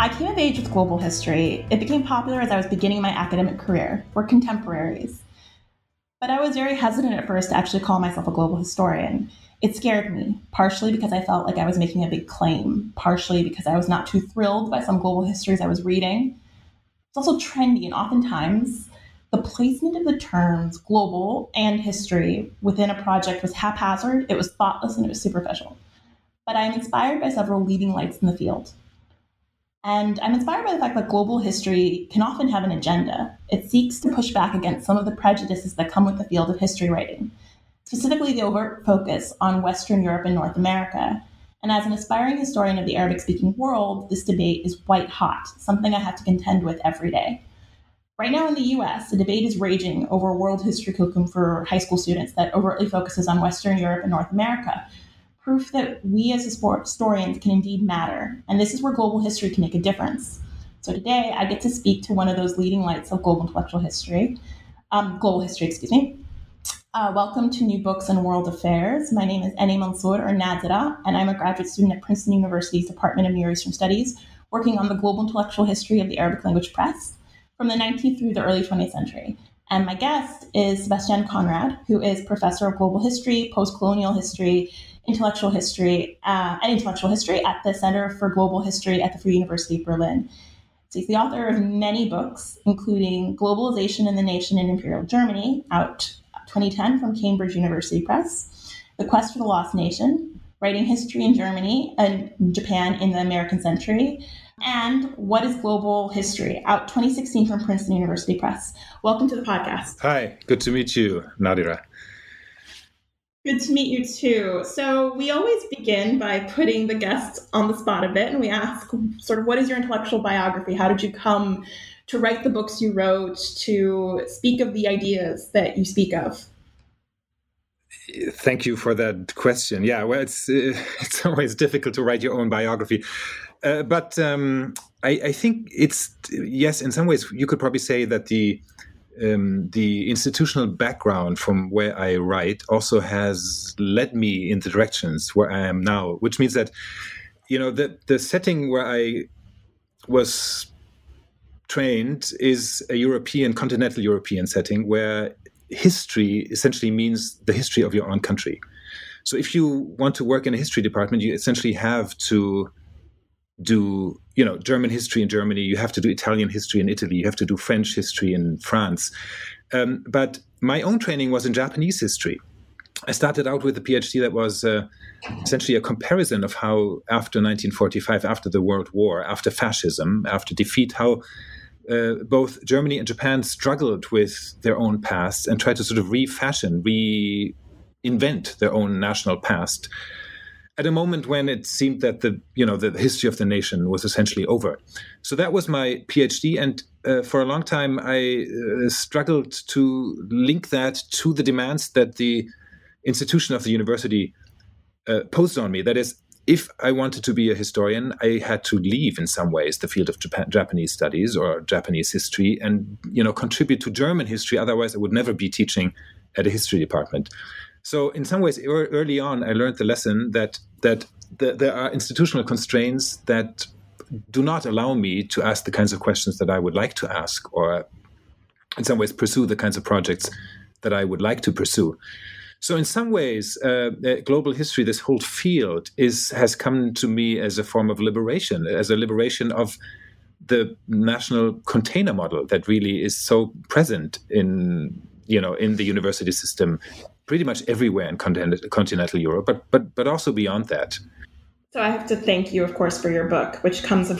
I came of age with global history. It became popular as I was beginning my academic career. We're contemporaries. But I was very hesitant at first to actually call myself a global historian. It scared me, partially because I felt like I was making a big claim, partially because I was not too thrilled by some global histories I was reading. It's also trendy, and oftentimes the placement of the terms global and history within a project was haphazard, it was thoughtless, and it was superficial. But I am inspired by several leading lights in the field. And I'm inspired by the fact that global history can often have an agenda. It seeks to push back against some of the prejudices that come with the field of history writing, specifically the overt focus on Western Europe and North America. And as an aspiring historian of the Arabic speaking world, this debate is white hot, something I have to contend with every day. Right now in the US, a debate is raging over a world history curriculum for high school students that overtly focuses on Western Europe and North America, proof that we as historians can indeed matter. And this is where global history can make a difference. So today, I get to speak to one of those leading lights of global intellectual history, um, global history, excuse me. Uh, welcome to New Books and World Affairs. My name is Ene Mansour, or Nadira, and I'm a graduate student at Princeton University's Department of Near Eastern Studies, working on the global intellectual history of the Arabic language press from the 19th through the early 20th century. And my guest is Sebastian Conrad, who is professor of global history, post colonial history, intellectual history uh, and intellectual history at the Center for Global History at the Free University of Berlin. So he's the author of many books, including Globalization and the Nation in Imperial Germany, out 2010 from Cambridge University Press, The Quest for the Lost Nation, Writing History in Germany and Japan in the American Century, and What is Global History, out 2016 from Princeton University Press. Welcome to the podcast. Hi, good to meet you, Nadira. Good to meet you too. So, we always begin by putting the guests on the spot a bit and we ask, sort of, what is your intellectual biography? How did you come to write the books you wrote, to speak of the ideas that you speak of? Thank you for that question. Yeah, well, it's uh, it's always difficult to write your own biography, uh, but um, I, I, think it's yes. In some ways, you could probably say that the um, the institutional background from where I write also has led me in the directions where I am now, which means that, you know, the, the setting where I was trained is a European, continental European setting where history essentially means the history of your own country. So if you want to work in a history department, you essentially have to do you know German history in Germany, you have to do Italian history in Italy, you have to do French history in France. Um, but my own training was in Japanese history. I started out with a PhD that was uh, essentially a comparison of how, after 1945, after the World War, after fascism, after defeat, how uh, both Germany and Japan struggled with their own past and tried to sort of refashion, reinvent their own national past at a moment when it seemed that the you know the history of the nation was essentially over. So that was my PhD, and uh, for a long time I uh, struggled to link that to the demands that the institution of the university uh, posed on me. That is, if I wanted to be a historian, I had to leave in some ways the field of Japan, Japanese studies or Japanese history, and you know contribute to German history. Otherwise, I would never be teaching at a history department. So in some ways, early on, I learned the lesson that that the, there are institutional constraints that do not allow me to ask the kinds of questions that I would like to ask, or in some ways pursue the kinds of projects that I would like to pursue. So, in some ways, uh, uh global history, this whole field, is has come to me as a form of liberation, as a liberation of the national container model that really is so present in you know in the university system pretty much everywhere in continental Europe, but but but also beyond that. So I have to thank you, of course, for your book, which comes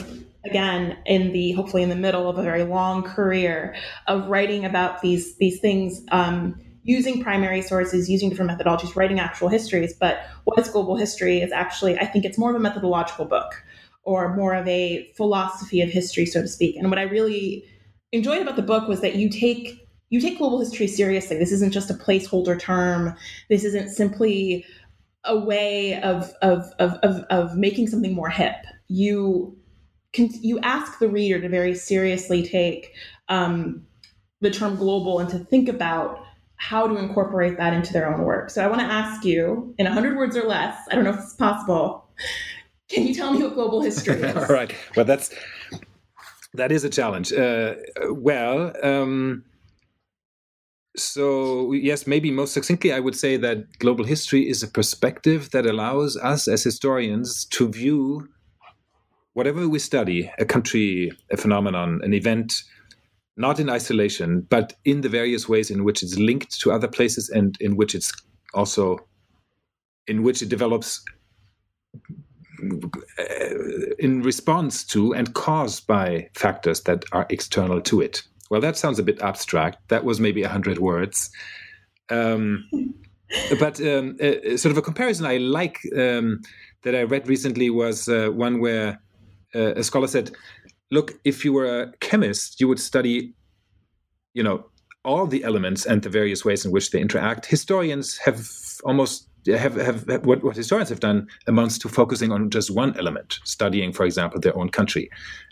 again in the hopefully in the middle of a very long career of writing about these these things. Um, using primary sources, using different methodologies, writing actual histories. But what is global history is actually, I think it's more of a methodological book or more of a philosophy of history, so to speak. And what I really enjoyed about the book was that you take you take global history seriously. This isn't just a placeholder term. This isn't simply a way of of of of, of making something more hip. You can you ask the reader to very seriously take um, the term global and to think about how to incorporate that into their own work. So I want to ask you in 100 words or less, I don't know if it's possible, Can you tell me what global history is? All right. Well, that's that is a challenge. Uh, well, um, so yes, maybe most succinctly, I would say that global history is a perspective that allows us as historians to view whatever we study, a country, a phenomenon, an event, not in isolation, but in the various ways in which it's linked to other places and in which it's also in which it develops uh, in response to and caused by factors that are external to it. Well, that sounds a bit abstract. That was maybe a hundred words. Um, but um, uh, sort of a comparison I like um, that I read recently was uh, one where uh, a scholar said, "Look, if you were a chemist, you would study, you know, all the elements and the various ways in which they interact. Historians have almost have, have, have what, what, historians have done amounts to focusing on just one element, studying, for example, their own country,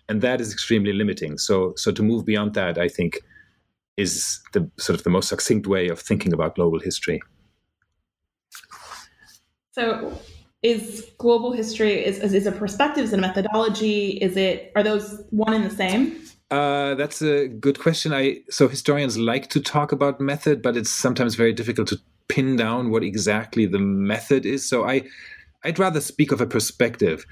and that is extremely limiting. So, so to move beyond that, I think, is the sort of the most succinct way of thinking about global history. So, is global history is is, is a perspective, is it a methodology? Is it are those one and the same? Uh, that's a good question. I so historians like to talk about method, but it's sometimes very difficult to pin down what exactly the method is. So I, I'd rather speak of a perspective,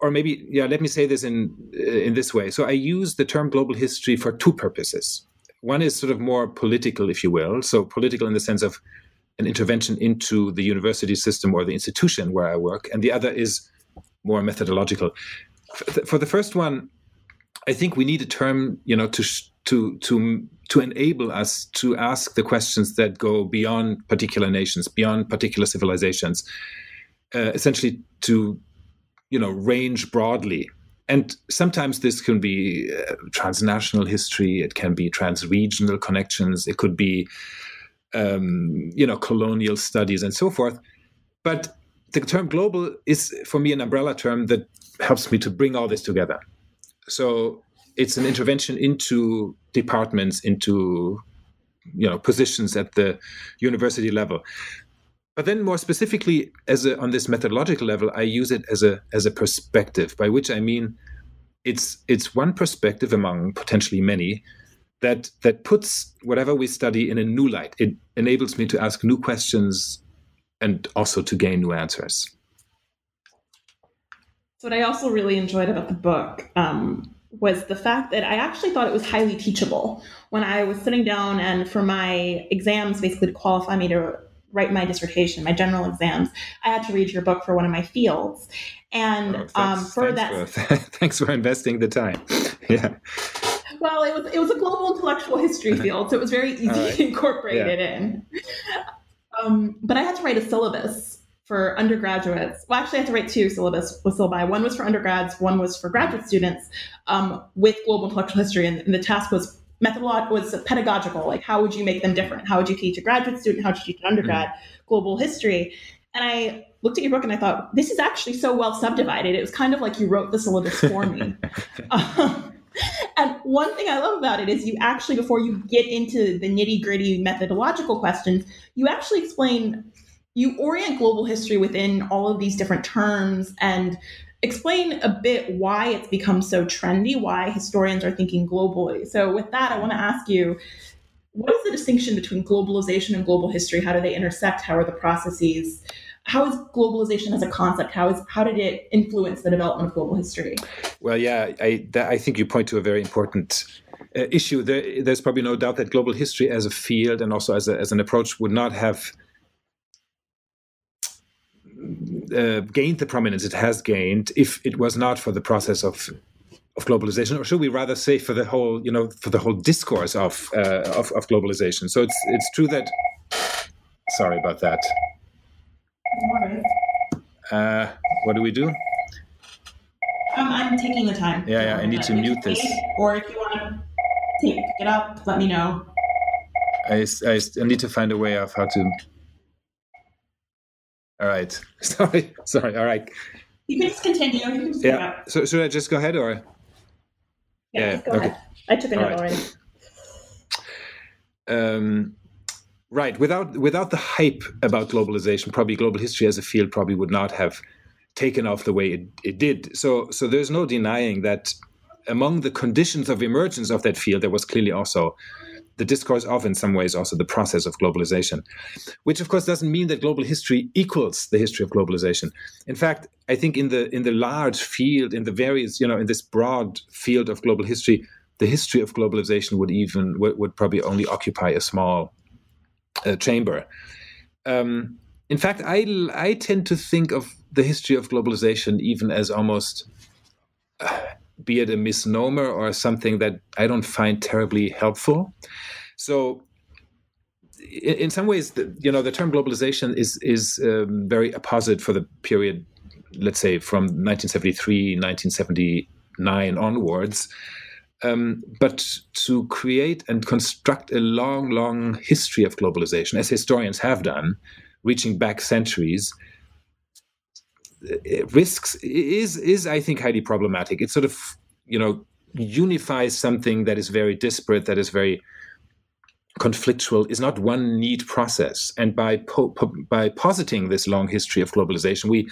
or maybe yeah. Let me say this in in this way. So I use the term global history for two purposes. One is sort of more political, if you will. So political in the sense of an intervention into the university system or the institution where I work, and the other is more methodological. For the first one, I think we need a term, you know, to to to to enable us to ask the questions that go beyond particular nations, beyond particular civilizations, uh, essentially to you know range broadly. And sometimes this can be uh, transnational history. It can be transregional connections. It could be um, you know colonial studies and so forth. But the term global is for me an umbrella term that helps me to bring all this together. So it's an intervention into departments, into you know positions at the university level. But then, more specifically, as a, on this methodological level, I use it as a as a perspective, by which I mean it's it's one perspective among potentially many that that puts whatever we study in a new light. It enables me to ask new questions and also to gain new answers. So, what I also really enjoyed about the book um, was the fact that I actually thought it was highly teachable. When I was sitting down and for my exams, basically to qualify me to write my dissertation, my general exams, I had to read your book for one of my fields. And oh, um, for that, for, thanks for investing the time. yeah. Well, it was it was a global intellectual history field, so it was very easy right. to incorporate yeah. it in. Um, but I had to write a syllabus for undergraduates. Well, actually, I had to write two syllabus with syllabi. One was for undergrads, one was for graduate students um, with global intellectual history, and, and the task was methodological was pedagogical. Like, how would you make them different? How would you teach a graduate student? How would you teach an undergrad mm-hmm. global history? And I looked at your book and I thought, this is actually so well subdivided. It was kind of like you wrote the syllabus for me. um, and one thing I love about it is you actually, before you get into the nitty gritty methodological questions, you actually explain you orient global history within all of these different terms and explain a bit why it's become so trendy, why historians are thinking globally. So, with that, I want to ask you what is the distinction between globalization and global history? How do they intersect? How are the processes? How is globalization as a concept? How is how did it influence the development of global history? Well, yeah, I that, I think you point to a very important uh, issue. There, there's probably no doubt that global history as a field and also as, a, as an approach would not have uh, gained the prominence it has gained if it was not for the process of of globalization, or should we rather say for the whole, you know, for the whole discourse of uh, of, of, globalization? So it's it's true that. Sorry about that. Uh, what do we do? Um, I'm taking the time. Yeah, yeah. I need to mute this. Or if you want to take it up, let me know. I, I, I need to find a way of how to all right. Sorry. Sorry. All right. You can just continue. You can just yeah. So should I just go ahead or? Yeah. yeah. Go okay. ahead. I took a note right. already. Um, right. Without without the hype about globalization, probably global history as a field probably would not have taken off the way it, it did. So, so there's no denying that among the conditions of emergence of that field, there was clearly also the discourse of, in some ways, also the process of globalization, which of course doesn't mean that global history equals the history of globalization. In fact, I think in the in the large field, in the various, you know, in this broad field of global history, the history of globalization would even would, would probably only occupy a small uh, chamber. Um, in fact, I I tend to think of the history of globalization even as almost. Uh, be it a misnomer or something that I don't find terribly helpful. So, in, some ways, the, you know, the term globalization is is um, very apposite for the period, let's say, from 1973, 1979 onwards. Um, but to create and construct a long, long history of globalization, as historians have done, reaching back centuries, Uh, risks is is I think highly problematic. It sort of you know unifies something that is very disparate, that is very conflictual, is not one neat process. And by po- po- by positing this long history of globalization, we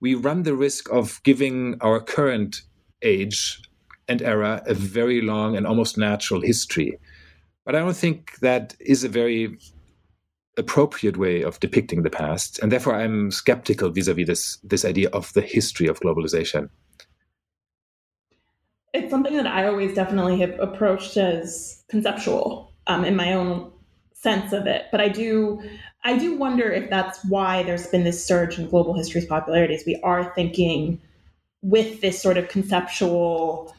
we run the risk of giving our current age and era a very long and almost natural history. But I don't think that is a very appropriate way of depicting the past, and therefore I'm skeptical vis-a-vis this this idea of the history of globalization. It's something that I always definitely have approached as conceptual um, in my own sense of it, but I do I do wonder if that's why there's been this surge in global history's popularity. Is we are thinking with this sort of conceptual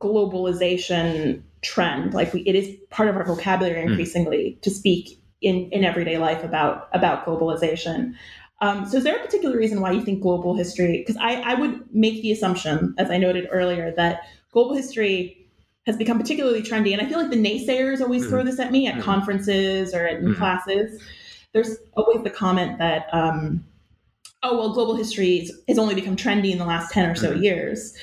globalization trend, like we, it is part of our vocabulary hmm. increasingly mm. to speak in, in everyday life about about globalization. Um, so, is there a particular reason why you think global history? Because I, I would make the assumption, as I noted earlier, that global history has become particularly trendy, and I feel like the naysayers always mm-hmm. throw this at me at mm-hmm. conferences or in mm-hmm. classes. There's always the comment that, um, oh well, global history has only become trendy in the last ten or so years.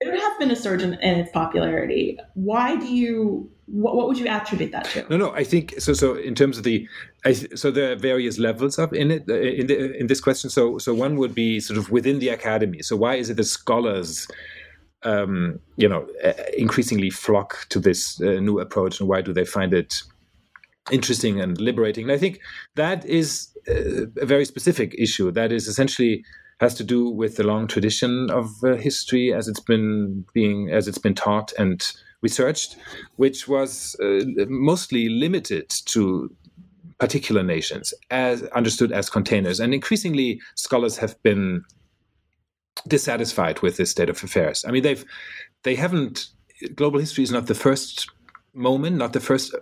There has been a surge in, in its popularity. Why do you what, what would you attribute that to? No, no. I think so. So in terms of the, I, so there are various levels of in it in the in this question. So so one would be sort of within the academy. So why is it the scholars? Um, you know, uh, increasingly flock to this uh, new approach, and why do they find it interesting and liberating? And I think that is uh, a very specific issue. That is essentially has to do with the long tradition of uh, history as it's been being as it's been taught and researched, which was uh, mostly limited to particular nations, as understood as containers. And increasingly, scholars have been dissatisfied with this state of affairs. I mean, they've they haven't. Global history is not the first moment, not the first,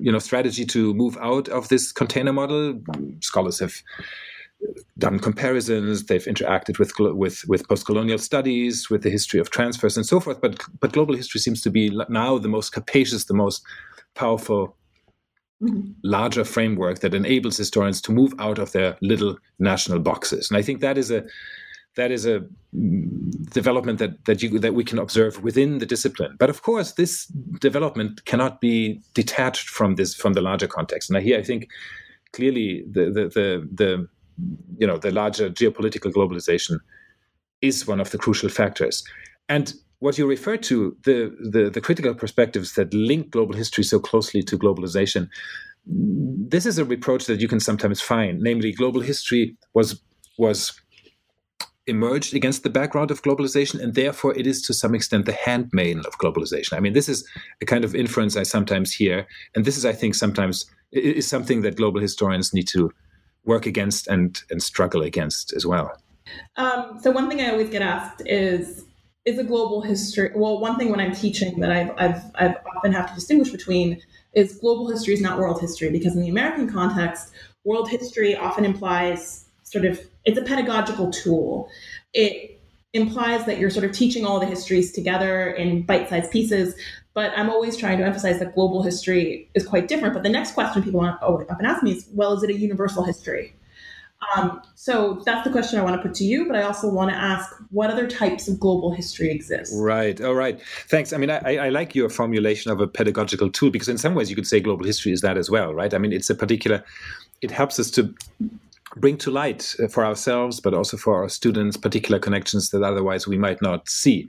you know, strategy to move out of this container model. Scholars have done comparisons. They've interacted with with with post-colonial studies, with the history of transfers, and so forth. But but global history seems to be now the most capacious, the most powerful, mm-hmm. larger framework that enables historians to move out of their little national boxes. And I think that is a that is a development that that you that we can observe within the discipline. But of course, this development cannot be detached from this from the larger context. And here, I think clearly the the the, the you know the larger geopolitical globalization is one of the crucial factors. And what you refer to, the, the, the critical perspectives that link global history so closely to globalization, this is a reproach that you can sometimes find. Namely, global history was was emerged against the background of globalization, and therefore it is to some extent the handmaiden of globalization. I mean, this is a kind of inference I sometimes hear, and this is, I think, sometimes is something that global historians need to work against and and struggle against as well? Um, so one thing I always get asked is is a global history. Well, one thing when I'm teaching that I've I've I've often have to distinguish between is global history is not world history because in the American context, world history often implies sort of it's a pedagogical tool. It implies that you're sort of teaching all the histories together in bite-sized pieces but I'm always trying to emphasize that global history is quite different. But the next question people want, oh, often ask me is, well, is it a universal history? Um, so that's the question I want to put to you, but I also want to ask what other types of global history exist? Right. All right. Thanks. I mean, I, I, like your formulation of a pedagogical tool because, in some ways, you could say global history is that as well, right? I mean, it's a particular, it helps us to bring to light uh, for ourselves, but also for our students, particular connections that otherwise we might not see.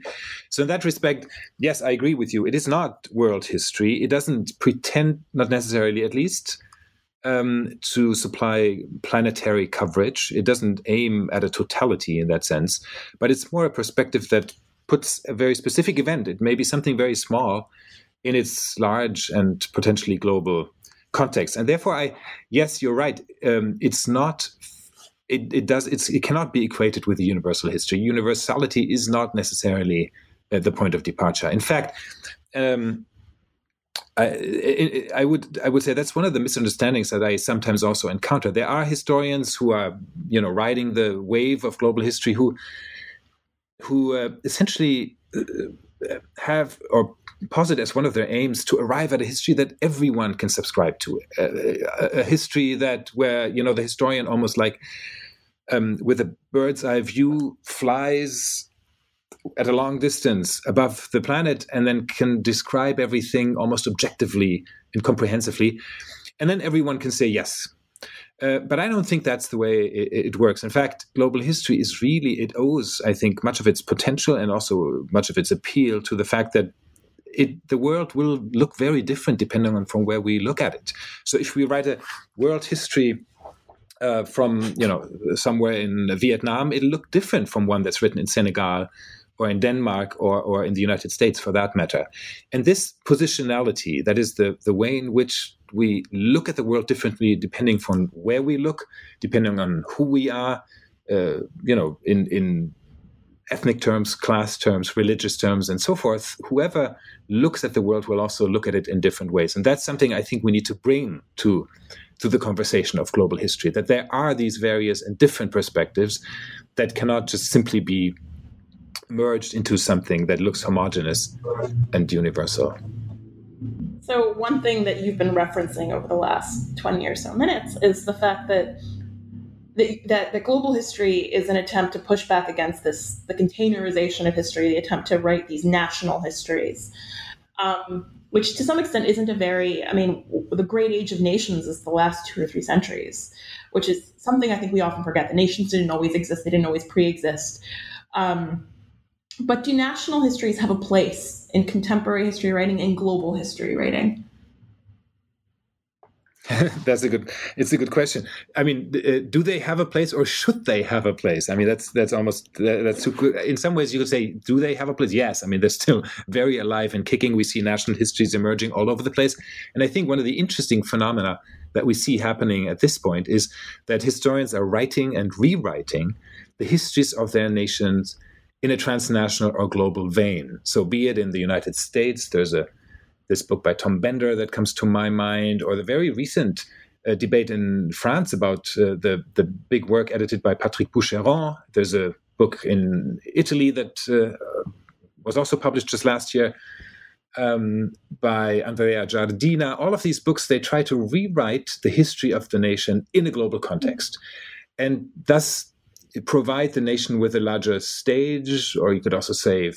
So, in that respect, yes, I agree with you. It is not world history. It doesn't pretend, not necessarily at least, um, to supply planetary coverage. It doesn't aim at a totality in that sense, but it's more a perspective that puts a very specific event. It may be something very small in its large and potentially global context. And therefore, I yes, you're right. Um, it's not. It, it does. It cannot be equated with the universal history. Universality is not necessarily uh, the point of departure. In fact, um, I, I, would I would say that's one of the misunderstandings that I sometimes also encounter. There are historians who are you know riding the wave of global history who who uh, essentially uh, have or posit as one of their aims to arrive at a history that everyone can subscribe to, a, a history that where you know the historian almost like um, with a bird's eye view flies at a long distance above the planet and then can describe everything almost objectively and comprehensively, and then everyone can say yes. Uh, but I don't think that's the way it, it, works. In fact, global history is really, it owes, I think, much of its potential and also much of its appeal to the fact that it, the world will look very different depending on from where we look at it. So if we write a world history uh, from you know somewhere in Vietnam, it'll look different from one that's written in Senegal or in Denmark or, or in the United States for that matter. And this positionality, that is the, the way in which we look at the world differently depending on where we look, depending on who we are, uh, you know, in, in ethnic terms, class terms, religious terms, and so forth, whoever looks at the world will also look at it in different ways. And that's something I think we need to bring to, to the conversation of global history that there are these various and different perspectives that cannot just simply be merged into something that looks homogenous and universal. So, one thing that you've been referencing over the last 20 or so minutes is the fact that that, that global history is an attempt to push back against this the containerization of history, the attempt to write these national histories, um, which to some extent isn't a very. I mean, the great age of nations is the last two or three centuries, which is something I think we often forget. The nations didn't always exist; they didn't always pre-exist. Um, but do national histories have a place in contemporary history writing and global history writing? that's a good. It's a good question. I mean, uh, do they have a place, or should they have a place? I mean, that's that's almost that's too. Good. In some ways, you could say, do they have a place? Yes. I mean, they're still very alive and kicking. We see national histories emerging all over the place, and I think one of the interesting phenomena that we see happening at this point is that historians are writing and rewriting the histories of their nations in a transnational or global vein. So, be it in the United States, there's a this book by Tom Bender that comes to my mind, or the very recent uh, debate in France about uh, the the big work edited by Patrick Boucheron. There's a book in Italy that uh, was also published just last year um, by Andrea Giardina. All of these books they try to rewrite the history of the nation in a global context, and thus provide the nation with a larger stage, or you could also say,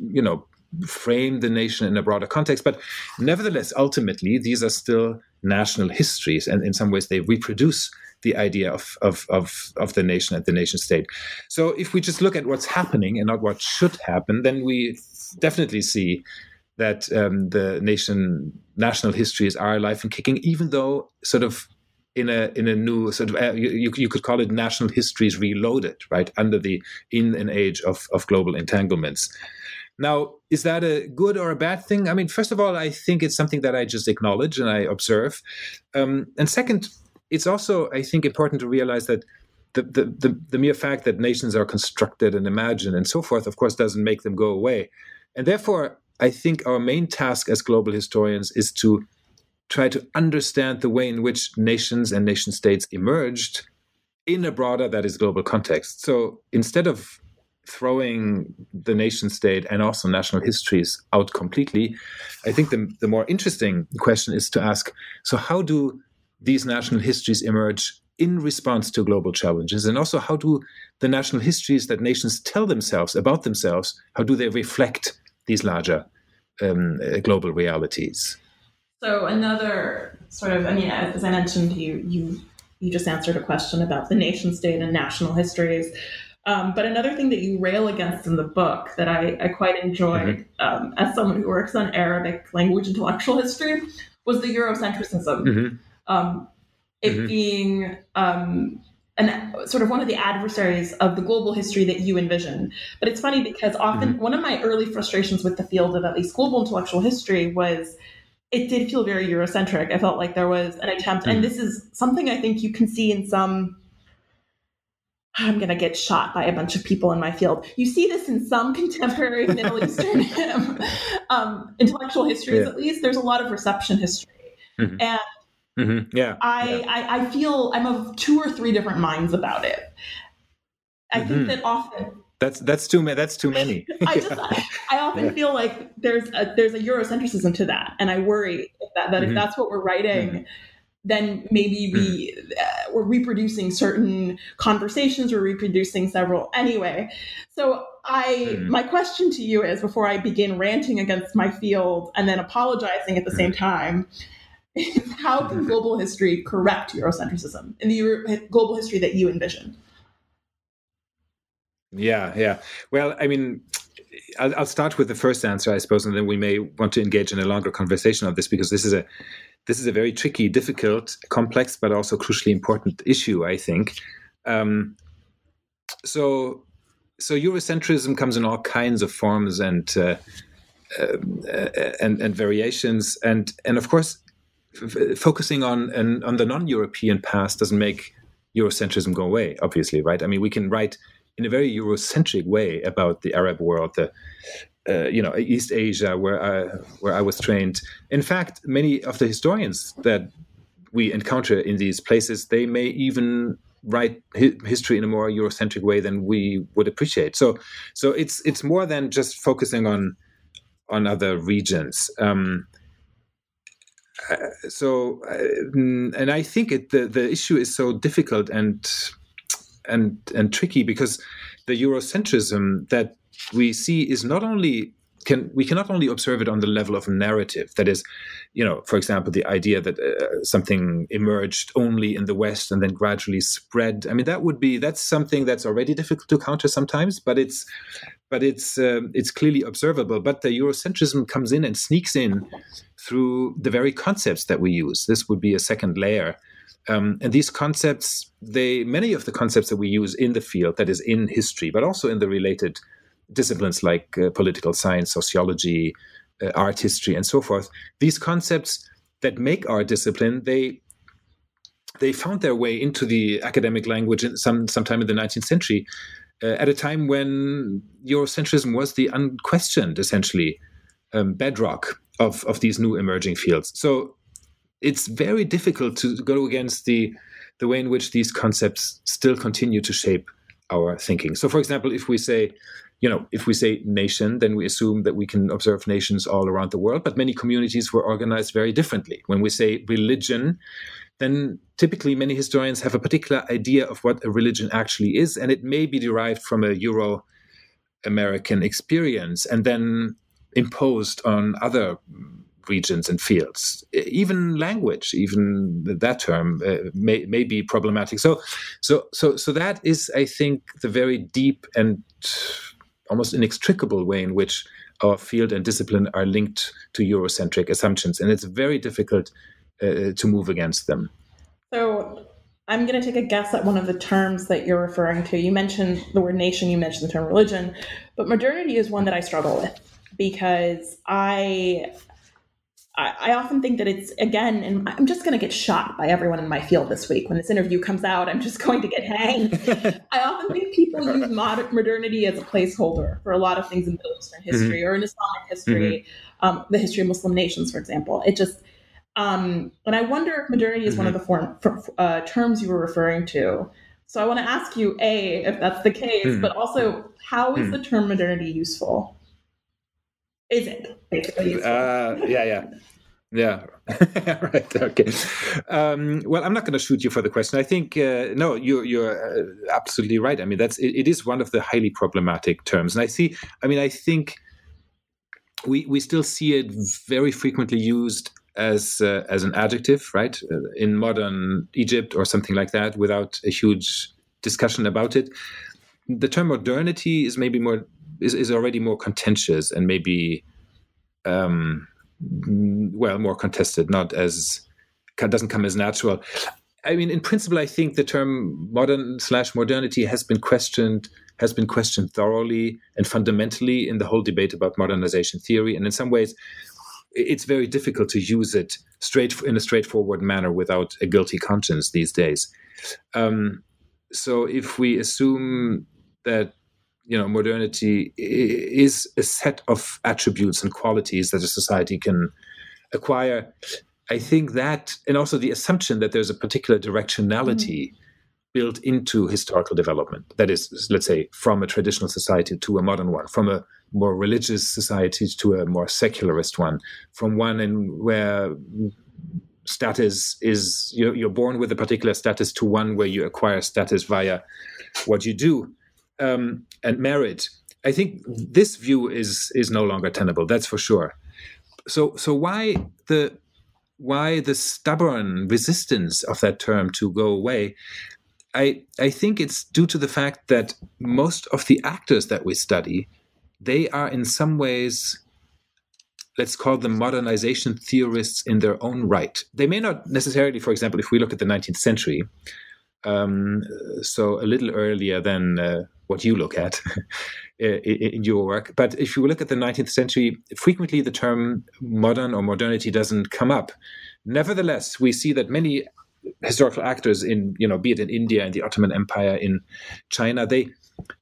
you know, frame the nation in a broader context. But nevertheless, ultimately, these are still national histories, and in some ways, they reproduce the idea of, of, of, of the nation and the nation state. So if we just look at what's happening and not what should happen, then we definitely see that um, the nation national histories are alive and kicking, even though sort of in a in a new sort of uh, you, you could call it national histories reloaded, right under the in an age of of global entanglements. Now, is that a good or a bad thing? I mean, first of all, I think it's something that I just acknowledge and I observe. Um, and second, it's also, I think, important to realize that the, the, the, the, mere fact that nations are constructed and imagined and so forth, of course, doesn't make them go away. And therefore, I think our main task as global historians is to try to understand the way in which nations and nation states emerged in a broader, that is, global context. So instead of throwing the nation state and also national histories out completely, I think the, the more interesting question is to ask so, how do these national histories emerge in response to global challenges? And also, how do the national histories that nations tell themselves about themselves, how do they reflect these larger um, global realities? So, another sort of, I mean, as I mentioned, you, you you just answered a question about the nation state and national histories. Um, but another thing that you rail against in the book that I, I quite enjoyed mm-hmm. um, as someone who works on Arabic language intellectual history was the Eurocentrism. Mm-hmm. Um, it mm-hmm. being um, an, sort of one of the adversaries of the global history that you envision. But it's funny because often mm-hmm. one of my early frustrations with the field of at least global intellectual history was it did feel very Eurocentric. I felt like there was an attempt, and this is something I think you can see in some. I'm going to get shot by a bunch of people in my field. You see this in some contemporary Middle Eastern um, intellectual histories, yeah. at least. There's a lot of reception history. Mm-hmm. And Mm-hmm. Yeah, I, yeah. I, I feel I'm of two or three different minds about it. I mm-hmm. think that often that's that's too many. That's too many. I just I, I often feel like there's a, there's a Eurocentrism to that, and I worry that, that mm-hmm. if that's what we're writing, mm-hmm. Then maybe we mm-hmm. uh, we're reproducing certain conversations. We're reproducing several anyway. So I mm-hmm. my question to you is before I begin ranting against my field and then apologizing at the same time how can global history correct Eurocentrism in the Euro- global history that you envision? Yeah, yeah. Well, I mean, I'll, I'll, start with the first answer, I suppose, and then we may want to engage in a longer conversation on this because this is a this is a very tricky, difficult, complex, but also crucially important issue. I think. Um, so, so Eurocentrism comes in all kinds of forms and uh, uh, and and variations, and and of course, f- focusing on on the non-European past doesn't make Eurocentrism go away. Obviously, right? I mean, we can write in a very Eurocentric way about the Arab world, the uh, you know East Asia, where I where I was trained. In fact, many of the historians that we encounter in these places, they may even write hi- history in a more Eurocentric way than we would appreciate. So, so it's it's more than just focusing on on other regions. Um, so uh, and I think it, the the issue is so difficult and and and tricky because the Eurocentrism that we see is not only can we cannot only observe it on the level of narrative that is you know for example the idea that uh, something emerged only in the west and then gradually spread i mean that would be that's something that's already difficult to counter sometimes but it's but it's um, it's clearly observable but the eurocentrism comes in and sneaks in through the very concepts that we use. This would be a second layer. Um, and these concepts, they many of the concepts that we use in the field, that is in history, but also in the related disciplines like uh, political science, sociology, uh, art history, and so forth. These concepts that make our discipline, they they found their way into the academic language in some sometime in the 19th century, uh, at a time when Eurocentrism was the unquestioned, essentially, um, bedrock of, of these new emerging fields. So it's very difficult to go against the the way in which these concepts still continue to shape our thinking. So, for example, if we say, you know, if we say nation, then we assume that we can observe nations all around the world, but many communities were organized very differently. When we say religion, then typically many historians have a particular idea of what a religion actually is, and it may be derived from a Euro American experience. And then imposed on other regions and fields. Even language, even that term, uh, may, may be problematic. So, so, so, so that is, I think, the very deep and almost inextricable way in which our field and discipline are linked to Eurocentric assumptions, and it's very difficult uh, to move against them. So, I'm going to take a guess at one of the terms that you're referring to. You mentioned the word nation, you mentioned the term religion, but modernity is one that I struggle with because I I, often think that it's again, and I'm just going to get shot by everyone in my field this week. When this interview comes out, I'm just going to get hanged. I often think people use modern, modernity as a placeholder for a lot of things in Middle Eastern mm-hmm. history mm-hmm. or in Islamic history, mm-hmm. um, the history of Muslim nations, for example. It just, um, and I wonder if modernity is mm-hmm. one of the form, for, uh, terms you were referring to. So I want to ask you, a, if that's the case, mm. but also, how is the term modernity useful? Is it basically? Uh, yeah, yeah. Yeah, right. Okay. Um, well, I'm not going to shoot you for the question. I think uh, no, you're you're uh, absolutely right. I mean, that's it, it is one of the highly problematic terms, and I see. I mean, I think we we still see it very frequently used as uh, as an adjective, right? Uh, in modern Egypt or something like that, without a huge discussion about it. The term modernity is maybe more is, is already more contentious and maybe um, well more contested, not as doesn't come as natural. I mean, in principle, I think the term modern slash modernity has been questioned has been questioned thoroughly and fundamentally in the whole debate about modernization theory. And in some ways, it's very difficult to use it straight in a straightforward manner without a guilty conscience these days. Um, so if we assume that you know modernity is a set of attributes and qualities that a society can acquire. I think that and also the assumption that there's a particular directionality mm-hmm. built into historical development. That is, let's say, from a traditional society to a modern one, from a more religious society to a more secularist one, from one in where status is you're, you're born with a particular status to one where you acquire status via what you do um, and merit. I think this view is is no longer tenable. That's for sure. So so why the why the stubborn resistance of that term to go away? I, I think it's due to the fact that most of the actors that we study, they are in some ways, let's call them modernization theorists in their own right. They may not necessarily, for example, if we look at the 19th century, um, so a little earlier than uh, what you look at in your work. But if you look at the 19th century, frequently the term modern or modernity doesn't come up. Nevertheless, we see that many historical actors in you know be it in India and the Ottoman Empire in China they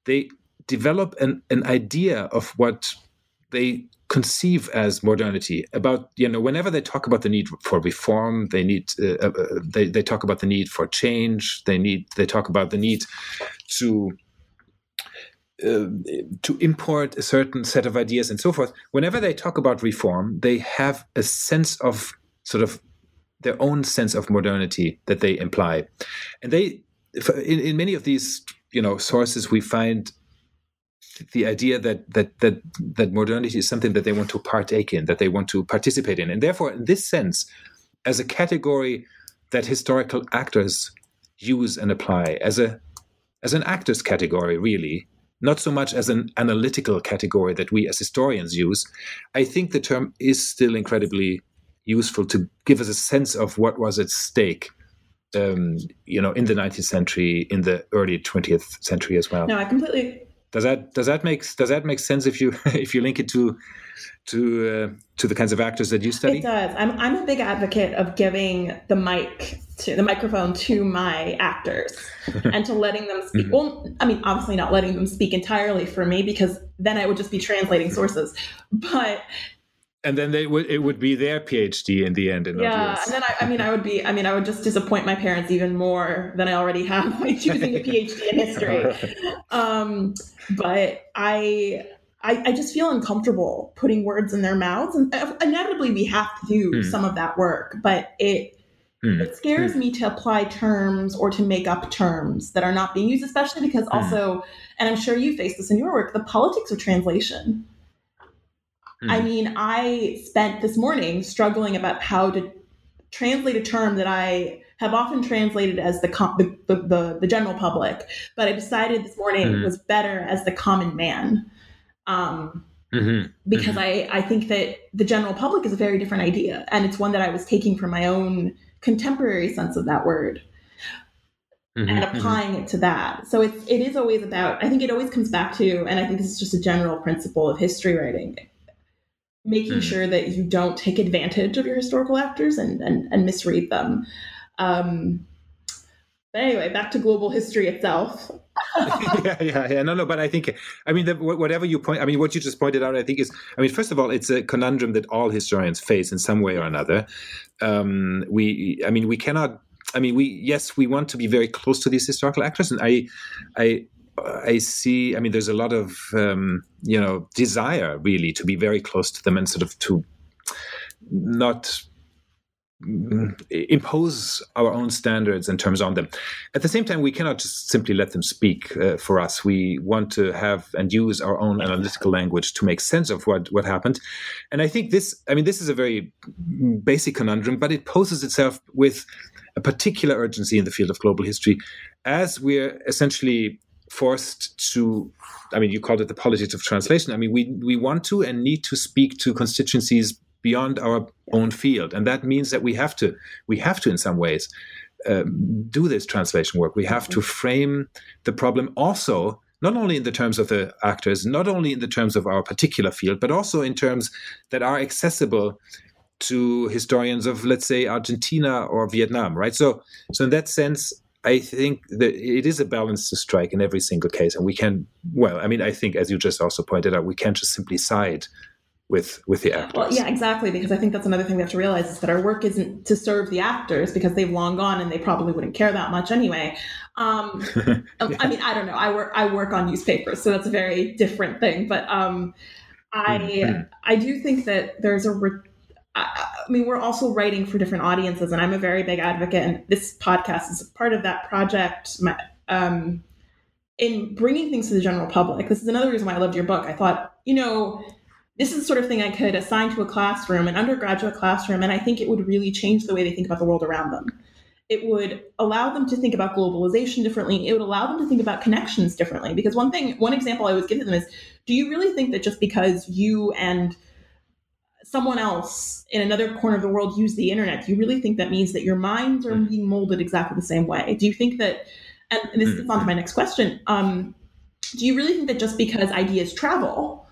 they develop an, an idea of what they conceive as modernity about you know whenever they talk about the need for reform they need uh, uh, uh, they, they talk about the need for change they need they talk about the need to uh, to import a certain set of ideas and so forth. Whenever they talk about reform they have a sense of sort of their own sense of modernity that they imply, and they in, in many of these you know sources we find the idea that that that that modernity is something that they want to partake in, that they want to participate in, and therefore, in this sense, as a category that historical actors use and apply as a as an actors category, really, not so much as an analytical category that we as historians use. I think the term is still incredibly useful to give us a sense of what was at stake um, you know in the 19th century in the early 20th century as well no i completely does that does that make does that make sense if you if you link it to to uh, to the kinds of actors that you study? it does. I'm i'm a big advocate of giving the mic to the microphone to my actors and to letting them speak. Mm-hmm. well i mean obviously not letting them speak entirely for me because then i would just be translating sources. But and then they would it would be their PhD in the end. In yeah, and then I, I, mean, I would be, I mean, I would just disappoint my parents even more than I already have by choosing a PhD in history. right. um, but I, I, I, just feel uncomfortable putting words in their mouths, and inevitably we have to do hmm. some of that work. But it hmm. it scares hmm. me to apply terms or to make up terms that are not being used, especially because hmm. also, and I'm sure you face this in your work, the politics of translation Mm. I mean, I spent this morning struggling about how to translate a term that I have often translated as the the, the, the, the, general public, but I decided this morning mm. was better as the common man. Um, mm-hmm. Because mm-hmm. I, I think that the general public is a very different idea. And it's one that I was taking from my own contemporary sense of that word. Mm-hmm, and mm-hmm. applying mm-hmm. it to that. So it's it is always about I think it always comes back to, and I think this is just a general principle of history writing making mm. sure that you don't take advantage of your historical actors and and, and misread them. Um, but anyway, back to global history itself. yeah, yeah, yeah. No, no, but I think, I mean, the, whatever you point, I mean, what you just pointed out, I think is, I mean, first of all, it's a conundrum that all historians face in some way or another. Um, we, I mean, we cannot I mean, we yes, we want to be very close to these historical actors, and I, I, I see. I mean, there's a lot of um, you know desire really to be very close to them and sort of to not impose our own standards and terms on them. At the same time, we cannot just simply let them speak uh, for us. We want to have and use our own analytical language to make sense of what, what happened. And I think this, I mean, this is a very basic conundrum, but it poses itself with a particular urgency in the field of global history as we're essentially forced to i mean you called it the politics of translation i mean we we want to and need to speak to constituencies beyond our own field, and that means that we have to we have to in some ways um, do this translation work. We have to frame the problem also not only in the terms of the actors, not only in the terms of our particular field, but also in terms that are accessible to historians of, let's say, Argentina or Vietnam, right? So, so in that sense, I think that it is a balance to strike in every single case, and we can. Well, I mean, I think as you just also pointed out, we can't just simply side with with the actors. Well, yeah, exactly. Because I think that's another thing we have to realize is that our work isn't to serve the actors because they've long gone and they probably wouldn't care that much anyway. Um, yeah. I mean, I don't know. I work I work on newspapers, so that's a very different thing. But um, I mm-hmm. I do think that there's a. Re- I mean, we're also writing for different audiences, and I'm a very big advocate, and this podcast is part of that project. My, um, in bringing things to the general public, this is another reason why I loved your book. I thought, you know, this is the sort of thing I could assign to a classroom, an undergraduate classroom, and I think it would really change the way they think about the world around them. It would allow them to think about globalization differently. It would allow them to think about connections differently. Because one thing, one example I always give to them is do you really think that just because you and someone else in another corner of the world use the internet, do you really think that means that your minds are being molded exactly the same way? Do you think that, and this is on to my next question, um, do you really think that just because ideas travel,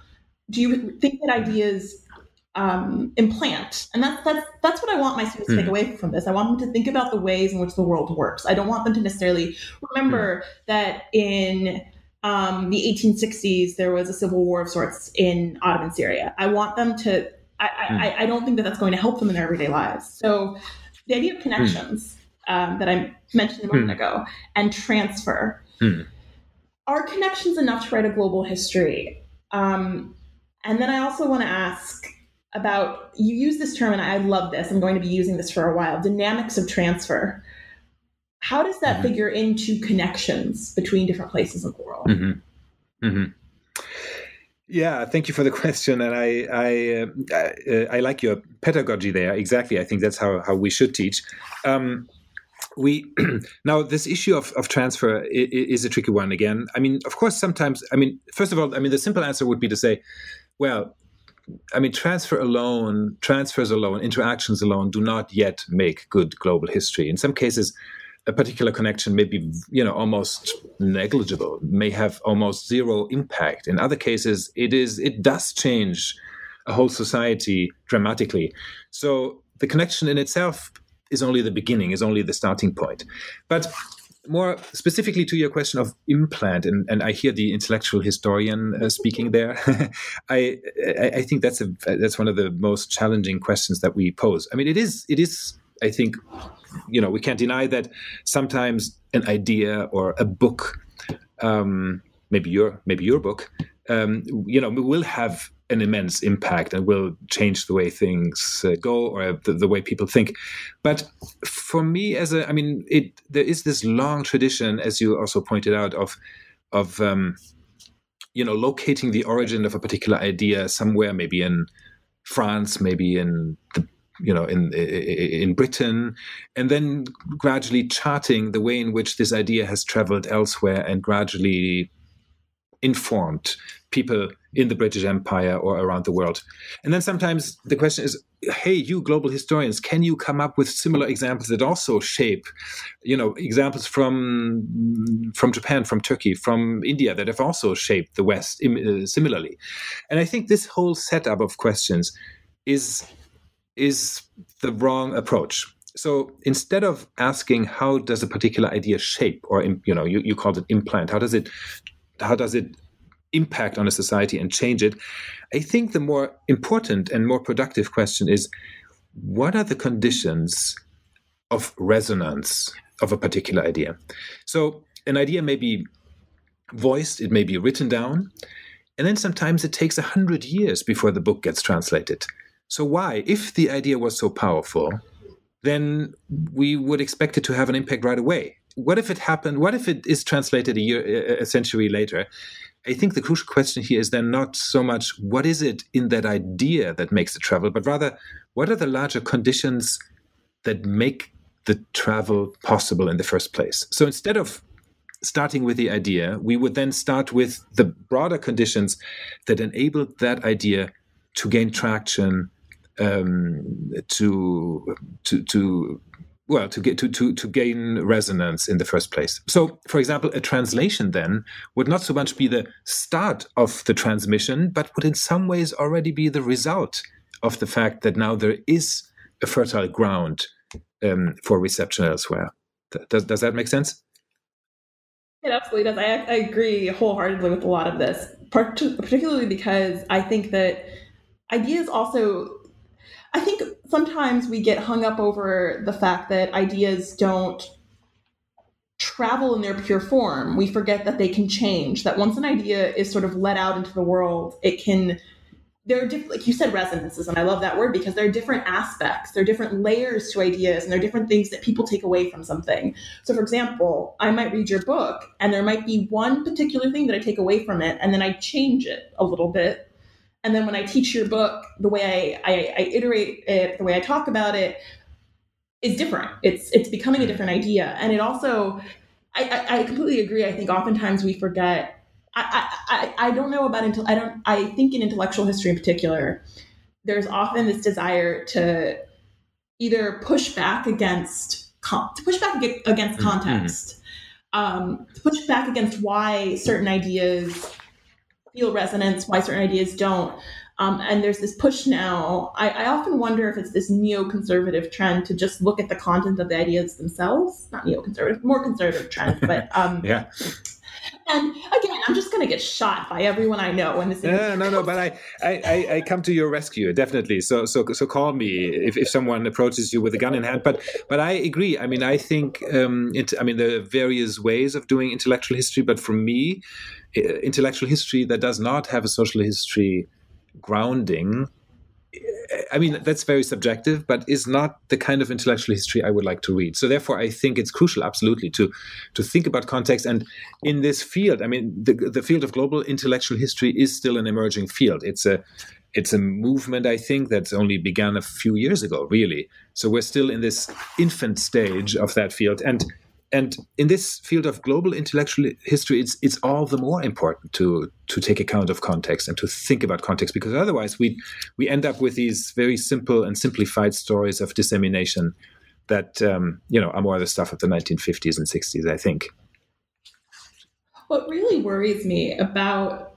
do you think that ideas um, implant? And that's that's that's what I want my students mm. to take hmm. away from this. I want them to think about the ways in which the world works. I don't want them to necessarily remember mm. that in um, the 1860s there was a civil war of sorts in Ottoman Syria. I want them to. I, mm. I, I, don't think that that's going to help them in their everyday lives. So the idea of hmm. connections um, that I mentioned a moment hmm. ago and transfer. Are connections enough to write a global history? Um, and then I also want to ask about you use this term, and I love this. I'm going to be using this for a while dynamics of transfer. How does that mm-hmm. figure into connections between different places in the world? Mm-hmm. Mm-hmm. Yeah, thank you for the question, and I I, uh, I like your pedagogy there. Exactly, I think that's how how we should teach. Um, we now this issue of, of transfer is, is, a tricky one again i mean of course sometimes i mean first of all i mean the simple answer would be to say well, I mean, transfer alone, transfers alone, interactions alone do not yet make good global history. In some cases, a particular connection may be, you know, almost negligible, may have almost zero impact. In other cases, it is, it does change a whole society dramatically. So the connection in itself is only the beginning, is only the starting point. But more specifically to your question of implant, and, and I hear the intellectual historian uh, speaking there. I I think that's a that's one of the most challenging questions that we pose. I mean, it is it is I think you know we can't deny that sometimes an idea or a book, um, maybe your maybe your book, um, you know, will have an immense impact and will change the way things uh, go or the, the, way people think. But for me, as a, I mean, it there is this long tradition, as you also pointed out, of of um, you know locating the origin of a particular idea somewhere, maybe in France, maybe in the you know in in Britain, and then gradually charting the way in which this idea has traveled elsewhere and gradually informed people in the British Empire or around the world. And then sometimes the question is, hey, you global historians, can you come up with similar examples that also shape, you know, examples from from Japan, from Turkey, from India that have also shaped the West uh, similarly? And I think this whole setup of questions is is the wrong approach. So instead of asking how does a particular idea shape, or you know, you, you called it implant, how does it how does it impact on a society and change it. I think the more important and more productive question is what are the conditions of resonance of a particular idea? So, an idea may be voiced, it may be written down, and then sometimes it takes a hundred years before the book gets translated. So, why, if the idea was so powerful, then we would expect it to have an impact right away. What if it happened? What if it is translated a year, a century later? I think the crucial question here is then not so much what is it in that idea that makes the travel, but rather what are the larger conditions that make the travel possible in the first place? So instead of starting with the idea, we would then start with the broader conditions that enable that idea to gain traction, um, to to to well to get to, to to gain resonance in the first place. So for example a translation then would not so much be the start of the transmission but would in some ways already be the result of the fact that now there is a fertile ground um, for reception elsewhere. Does, does that make sense? It absolutely does. I, I agree wholeheartedly with a lot of this particularly because i think that ideas also I think sometimes we get hung up over the fact that ideas don't travel in their pure form. We forget that they can change, that once an idea is sort of let out into the world, it can there are different like you said resonances and i love that word because there are different aspects there are different layers to ideas and there are different things that people take away from something so for example i might read your book and there might be one particular thing that i take away from it and then i change it a little bit and then when I teach your book, the way I, I, I iterate it, the way I talk about it, is different. It's it's becoming a different idea, and it also, I, I, I completely agree. I think oftentimes we forget. I, I, I don't know about until I don't. I think in intellectual history in particular, there's often this desire to either push back against to push back against mm-hmm. context, mm-hmm. um, to push back against why certain ideas feel resonance, why certain ideas don't. Um, and there's this push now. I, I, often wonder if it's this neoconservative trend to just look at the content of the ideas themselves. Not neoconservative, more conservative trend, but um, yeah. And again, I'm just going to get shot by everyone I know when this. No, no, no. But I, I, I come to your rescue definitely. So, so, so call me if, if someone approaches you with a gun in hand. But, but I agree. I mean, I think, um, it, I mean, there are various ways of doing intellectual history. But for me, intellectual history that does not have a social history grounding I mean, that's very subjective, but is not the kind of intellectual history I would like to read. So therefore, I think it's crucial, absolutely, to to think about context. And in this field, I mean, the the field of global intellectual history is still an emerging field. It's a it's a movement, I think, that's only begun a few years ago, really. So we're still in this infant stage of that field, and and in this field of global intellectual history, it's it's all the more important to to take account of context and to think about context because otherwise we we end up with these very simple and simplified stories of dissemination that um, you know are more the stuff of the 1950s and 60s. I think. What really worries me about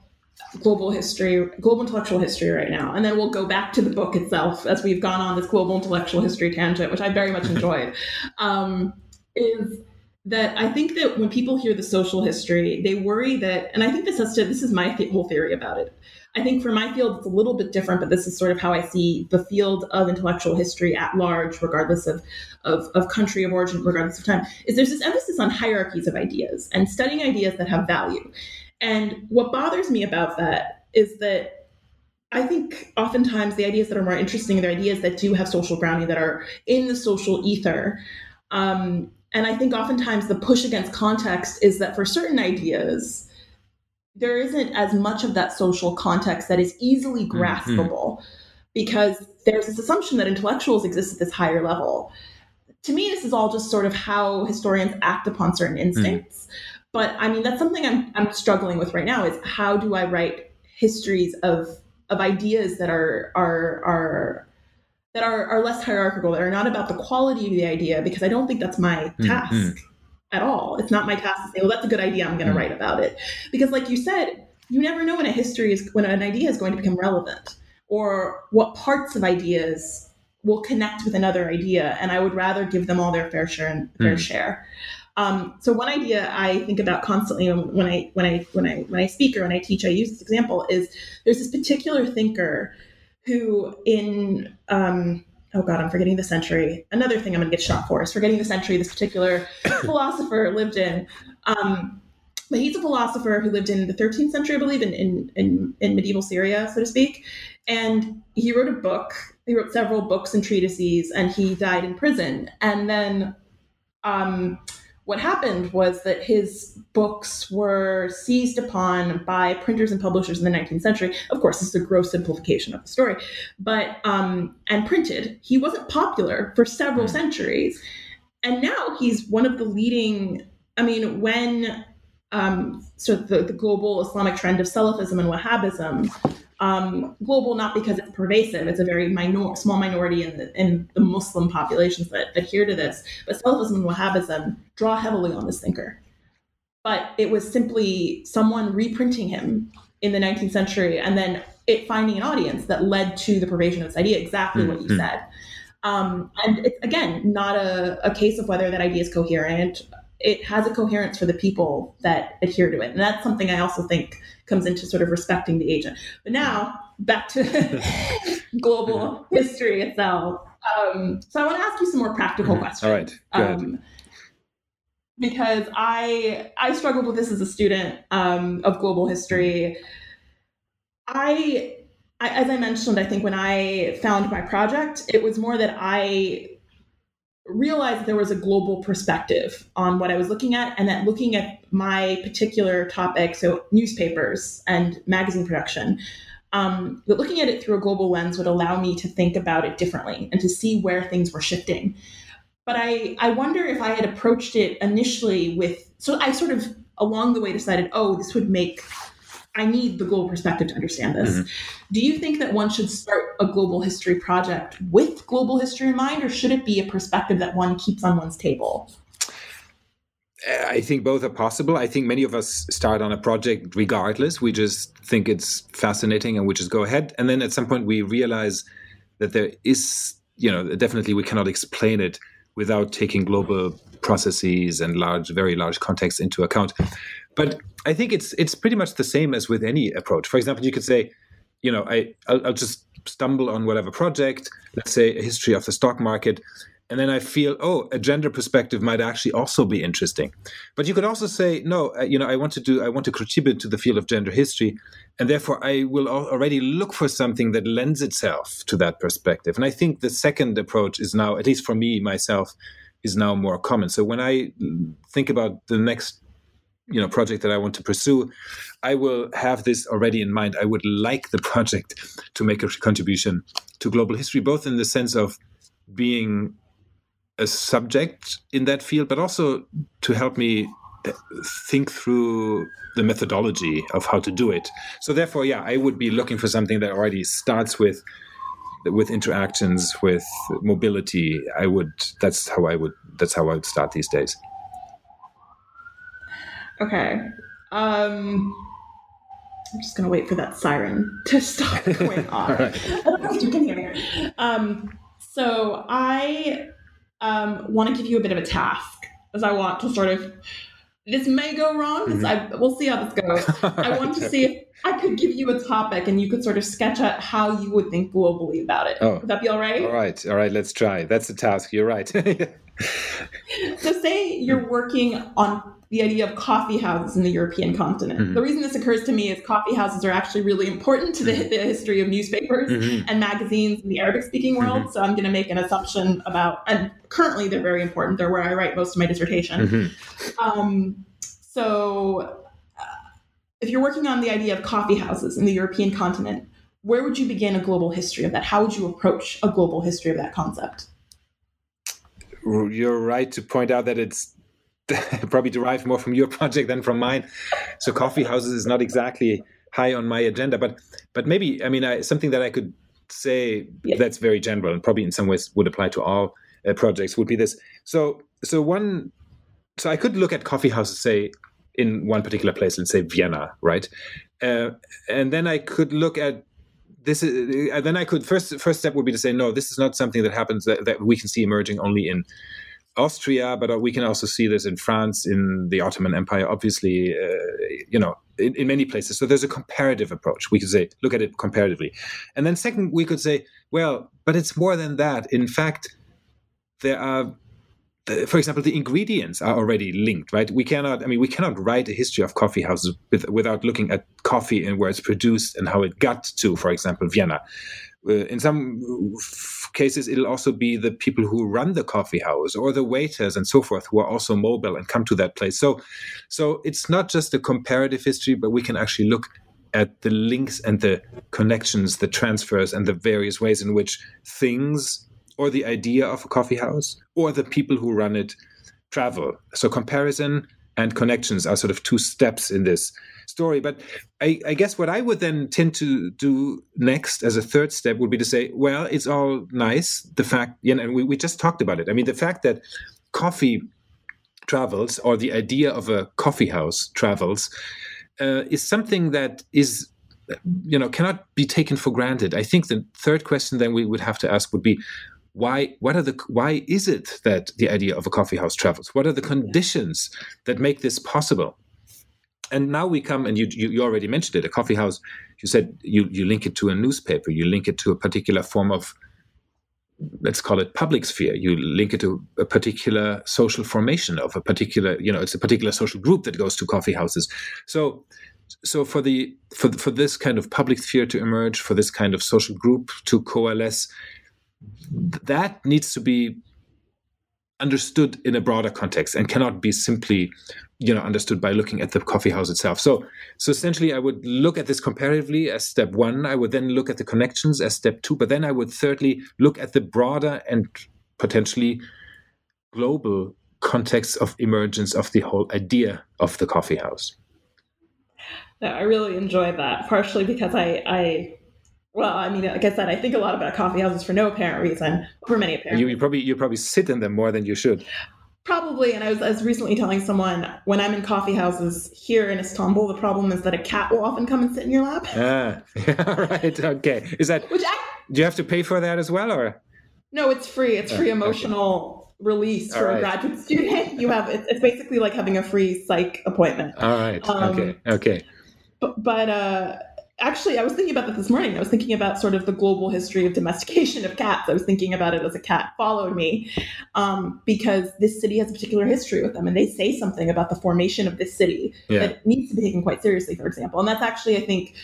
global history, global intellectual history right now, and then we'll go back to the book itself as we've gone on this global intellectual history tangent, which I very much enjoyed. um, is that I think that when people hear the social history, they worry that, and I think this has to, this is my th- whole theory about it. I think for my field, it's a little bit different, but this is sort of how I see the field of intellectual history at large, regardless of, of, of country of origin, regardless of time, is there's this emphasis on hierarchies of ideas and studying ideas that have value. And what bothers me about that is that I think oftentimes the ideas that are more interesting, the ideas that do have social grounding, that are in the social ether, um, and I think oftentimes the push against context is that for certain ideas, there isn't as much of that social context that is easily mm-hmm. graspable mm-hmm. because there's this assumption that intellectuals exist at this higher level. To me, this is all just sort of how historians act upon certain mm-hmm. instincts. Mm. But I mean, that's something I'm, I'm struggling with right now is how do I write histories of of ideas that are are are that are, are less hierarchical, that are not about the quality of the idea, because I don't think that's my mm, task mm-hmm. at all. It's not my task to say, well, that's a good idea, I'm going to mm-hmm. write about it. Because, like you said, you never know when a history is, when an idea is going to become relevant or what parts of ideas will connect with another idea. And I would rather give them all their fair share and fair mm. share. Um, so one idea I think about constantly when I when I when I when I speak or when I teach, I use this example is there's this particular thinker who in um, oh god i'm forgetting the century. Another thing i'm going to get shot for is forgetting the century this particular philosopher lived in. Um, but he's a philosopher who lived in the 13th century i believe in, in, in, in medieval syria so to speak. And he wrote a book he wrote several books and treatises, and he died in prison. And then um, what happened was that his books were seized upon by printers and publishers in the 19th century. Of course, this is a gross simplification of the story, but um, and printed. He wasn't popular for several centuries, and now he's one of the leading. I mean, when um, so the, the global Islamic trend of Salafism and Wahhabism um, global not because it's pervasive. It's a very minor small minority in the, in the muslim populations that adhere to this. But salafism and wahhabism draw heavily on this thinker. But it was simply someone reprinting him in the 19th century and then it finding an audience that led to the pervasion of this idea exactly mm-hmm. what you said. Um, and it's again not a, a case of whether that idea is coherent it has a coherence for the people that adhere to it. And that's something I also think comes into sort of respecting the agent. But now back to global history itself. Um, so I want to ask you some more practical mm-hmm. questions. All right. Um, because I I struggled with this as a student um, of global history. I, I, as I mentioned, I think when I found my project, it was more that I realized there was a global perspective on what I was looking at, and that looking at my particular topic, so newspapers and magazine production, um, that looking at it through a global lens would allow me to think about it differently and to see where things were shifting. But I, I wonder if I had approached it initially with, so I sort of along the way decided, oh, this would make I need the global perspective to understand this. Mm-hmm. Do you think that one should start a global history project with global history in mind, or should it be a perspective that one keeps on one's table? I think both are possible. I think many of us start on a project regardless. We just think it's fascinating and we just go ahead. And then at some point we realize that there is, you know, definitely we cannot explain it without taking global processes and large, very large contexts into account. But I think it's it's pretty much the same as with any approach. For example, you could say, you know, I I'll, I'll just stumble on whatever project, let's say a history of the stock market, and then I feel, oh, a gender perspective might actually also be interesting. But you could also say, no, uh, you know, I want to do, I want to contribute to the field of gender history, and therefore I will already look for something that lends itself to that perspective. And I think the second approach is now, at least for me myself, is now more common. So when I think about the next you know project that I want to pursue, I will have this already in mind. I would like the project to make a contribution to global history, both in the sense of being a subject in that field, but also to help me uh, think through the methodology of how to do it. So therefore, yeah, I would be looking for something that already starts with with interactions with mobility. I would that's how I would that's how I would start these days. Okay. Um, I'm just gonna wait for that siren to stop going off. right. I don't know if you can hear me. Um, so I um, want to give you a bit of a task, as I want to sort of. This may go wrong. Mm-hmm. I, we'll see how this goes. I want to see if I could give you a topic and you could sort of sketch out how you would think globally about it. Oh, would that be all right? All right, all right. Let's try. That's the task. You're right. so, say you're working on the idea of coffee houses in the European continent. Mm-hmm. The reason this occurs to me is coffee houses are actually really important to the, mm-hmm. the history of newspapers mm-hmm. and magazines in the Arabic speaking world. Mm-hmm. So I'm going to make an assumption about, and currently they're very important. They're where I write most of my dissertation. Mm-hmm. Um, so uh, if you're working on the idea of coffee houses in the European continent, where would you begin a global history of that? How would you approach a global history of that concept? You're right to point out that it's probably derived more from your project than from mine. So coffee houses is not exactly high on my agenda, but but maybe I mean I, something that I could say yeah. that's very general and probably in some ways would apply to all uh, projects would be this. So so one so I could look at coffee houses say in one particular place, let's say Vienna, right? Uh, and then I could look at this is, uh, then I could first first step would be to say no, this is not something that happens that, that we can see emerging only in Austria, but we can also see this in France, in the Ottoman Empire, obviously, uh, you know, in, in, many places. So there's a comparative approach. We could say, look at it comparatively. And then, second, we could say, well, but it's more than that. In fact, there are, for example, the ingredients are already linked, right? We cannot, I mean, we cannot write a history of coffee houses with, without looking at coffee and where it's produced and how it got to, for example, Vienna. Uh, in some cases, it'll also be the people who run the coffee house or the waiters and so forth who are also mobile and come to that place. So, so it's not just a comparative history, but we can actually look at the links and the connections, the transfers, and the various ways in which things or the idea of a coffee house or the people who run it travel. So, comparison and connections are sort of two steps in this story. But I, I, guess what I would then tend to do next as a third step would be to say, well, it's all nice. The fact, you know, and we, we just talked about it. I mean, the fact that coffee travels or the idea of a coffee house travels uh, is something that is you know cannot be taken for granted i think the third question then we would have to ask would be why what are the why is it that the idea of a coffee house travels? What are the conditions that make this possible? And now we come and you, you, you already mentioned it a coffee house you said you you link it to a newspaper you link it to a particular form of let's call it public sphere you link it to a particular social formation of a particular you know it's a particular social group that goes to coffee houses. So so for the for for this kind of public sphere to emerge for this kind of social group to coalesce that needs to be understood in a broader context and cannot be simply you know understood by looking at the coffee house itself. So so essentially i would look at this comparatively as step 1 i would then look at the connections as step 2 but then i would thirdly look at the broader and potentially global context of emergence of the whole idea of the coffee house. Yeah, i really enjoy that partially because i i well, I mean, like I said, I think a lot about coffee houses for no apparent reason, for many apparent. You, you probably you probably sit in them more than you should. Probably, and I was, I was recently telling someone when I'm in coffee houses here in Istanbul, the problem is that a cat will often come and sit in your lap. Ah, yeah, right. Okay, is that? Which I, do you have to pay for that as well, or? No, it's free. It's free emotional okay. release for right. a graduate student. You have it's, it's, basically like having a free psych appointment. All right. Um, okay. Okay. But, but uh, actually, I was thinking about that this morning. I was thinking about sort of the global history of domestication of cats. I was thinking about it as a cat followed me um, because this city has a particular history with them, and they say something about the formation of this city yeah. that needs to be taken quite seriously, for example. And that's actually, I think,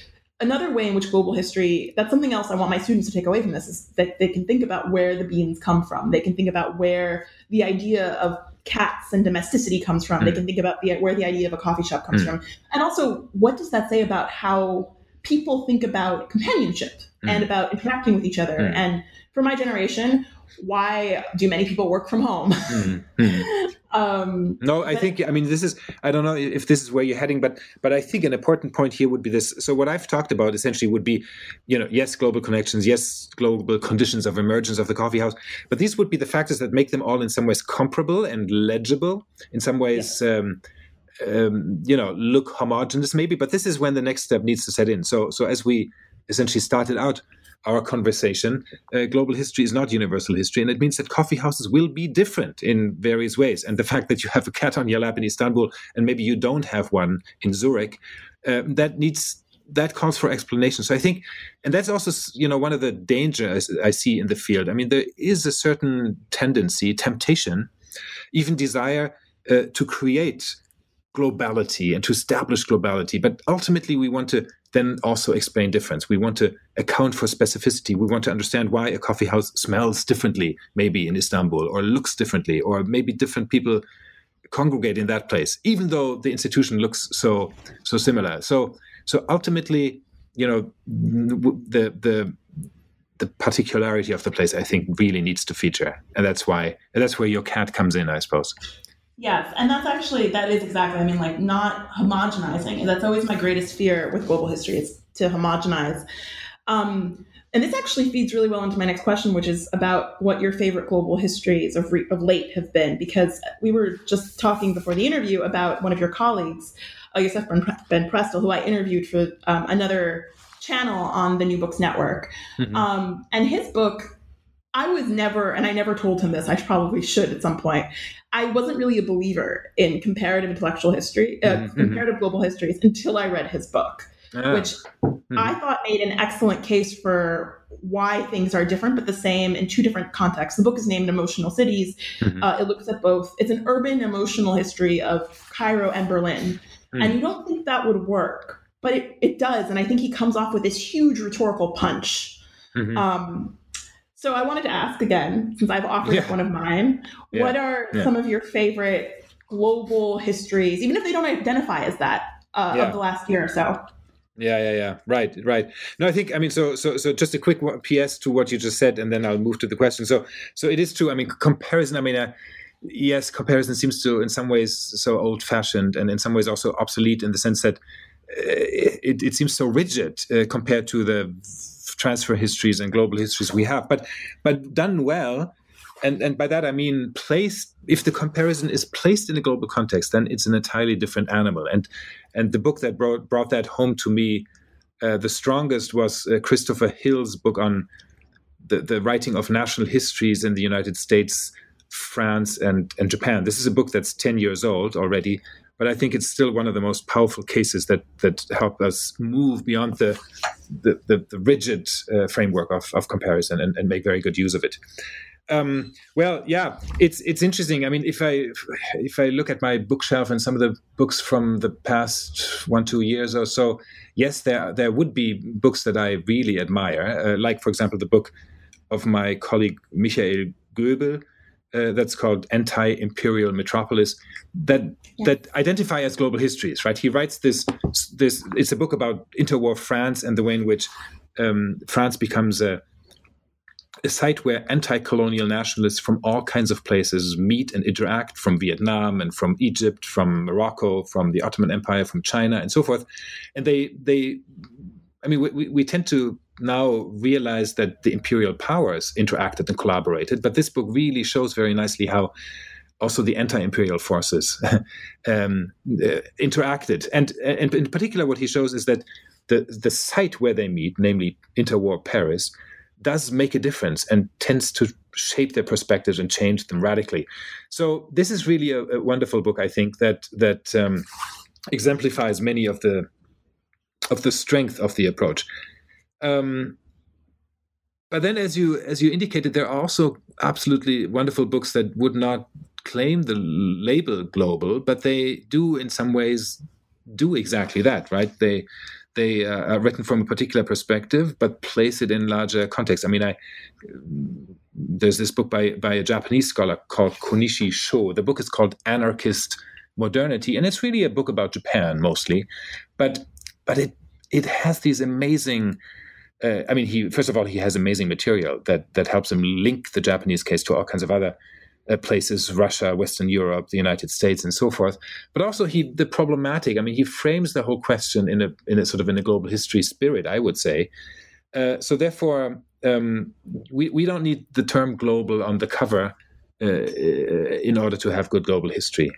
another way in which global history that's something else i want my students to take away from this is that they can think about where the beans come from they can think about where the idea of cats and domesticity comes from mm. they can think about the, where the idea of a coffee shop comes mm. from and also what does that say about how people think about companionship mm. and about interacting with each other. Mm. And for my generation, why do many people work from home? mm. um, no, I think I mean this is I don't know if this is where you're heading, but but I think an important point here would be this. So what I've talked about essentially would be, you know, yes, global connections, yes, global conditions of emergence of the coffee house, but these would be the factors that make them all in some ways comparable and legible. In some ways. Yeah. Um, um, you know look homogenous maybe but this is when the next step needs to set in. So so as we essentially started out our conversation uh, global history is not universal history and it means that coffee houses will be different in various ways. And the fact that you have a cat on your lap in istanbul and maybe you don't have one in zurich uh, that needs that calls for explanation. So i think and that's also you know one of the dangers i see in the field. I mean there is a certain tendency temptation even desire uh, to create globality and to establish globality. But ultimately, we want to then also explain difference. We want to account for specificity. We want to understand why a coffee house smells differently, maybe in Istanbul, or looks differently, or maybe different people congregate in that place, even though the institution looks so so similar. So so ultimately, you know, the the the particularity of the place, I think, really needs to feature, and that's why and that's where your cat comes in, I suppose. Yes, and that's actually that is exactly. I mean, like not homogenizing, that's always my greatest fear with global history is to homogenize. Um, and this actually feeds really well into my next question, which is about what your favorite global histories of, re- of late have been. Because we were just talking before the interview about one of your colleagues, uh, Yosef Ben Prestel, who I interviewed for um, another channel on the New Books Network. Mm-hmm. Um, and his book I was never, and I never told him this, I probably should at some point. I wasn't really a believer in comparative intellectual history, uh, mm-hmm. comparative global histories until I read his book, ah. which mm-hmm. I thought made an excellent case for why things are different but the same in two different contexts. The book is named Emotional Cities. Mm-hmm. Uh, it looks at both, it's an urban emotional history of Cairo and Berlin. And mm. you don't think that would work but it, it does. And I think he comes off with this huge rhetorical punch. Mm-hmm. Um, so I wanted to ask again, since I've offered yeah. one of mine, yeah. what are yeah. some of your favorite global histories, even if they don't identify as that, uh, of the last year or so? Yeah, yeah, yeah. Right, right. No, I think I mean so so so just a quick PS to what you just said, and then I'll move to the question. So so it is true. I mean, comparison. I mean, uh, yes, comparison seems to in some ways so old fashioned, and in some ways also obsolete in the sense that uh, it, it seems so rigid uh, compared to the transfer histories and global histories we have. But but done well, and and by that I mean placed. If the comparison is placed in a global context, then it's an entirely different animal. And and the book that brought brought that home to me uh, the strongest was uh, Christopher Hill's book on the the writing of national histories in the United States. France and, and Japan. This is a book that's 10 years old already, but I think it's still one of the most powerful cases that that help us move beyond the the, the, the rigid uh, framework of, of comparison and, and, make very good use of it. Um, well, yeah, it's it's interesting. I mean, if I if I look at my bookshelf and some of the books from the past one two years or so, yes, there there would be books that I really admire, uh, like for example the book of my colleague Michael Goebel, uh, that's called anti-imperial metropolis that yeah. that identify as global histories right he writes this this it's a book about interwar france and the way in which um, france becomes a a site where anti-colonial nationalists from all kinds of places meet and interact from Vietnam and from Egypt, from Morocco, from the Ottoman Empire, from China, and so forth. And they they I mean, we, we tend to now realize that the imperial powers interacted and collaborated, but this book really shows very nicely how also the anti-imperial forces um, uh, interacted. And, and in particular, what he shows is that the, the site where they meet, namely interwar Paris, does make a difference and tends to shape their perspectives and change them radically. So this is really a, a wonderful book, I think, that that um, exemplifies many of the of the strength of the approach. Um, but then, as you as you indicated, there are also absolutely wonderful books that would not claim the label global, but they do in some ways do exactly that, right? They they uh, are written from a particular perspective, but place it in larger context. I mean, I there's this book by by a Japanese scholar called Konishi Sho. The book is called Anarchist Modernity, and it's really a book about Japan mostly, but but it it has these amazing. Uh, I mean, he first of all he has amazing material that that helps him link the Japanese case to all kinds of other uh, places, Russia, Western Europe, the United States, and so forth. But also he the problematic. I mean, he frames the whole question in a in a sort of in a global history spirit. I would say. Uh, so therefore, um, we we don't need the term global on the cover uh, in order to have good global history.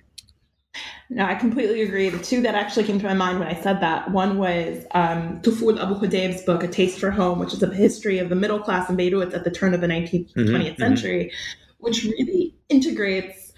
No, I completely agree. The two that actually came to my mind when I said that one was um, Toufoul Abou-Hodeib's book, A Taste for Home, which is a history of the middle class in Beirut at the turn of the 19th, mm-hmm, 20th mm-hmm. century, mm-hmm. which really integrates.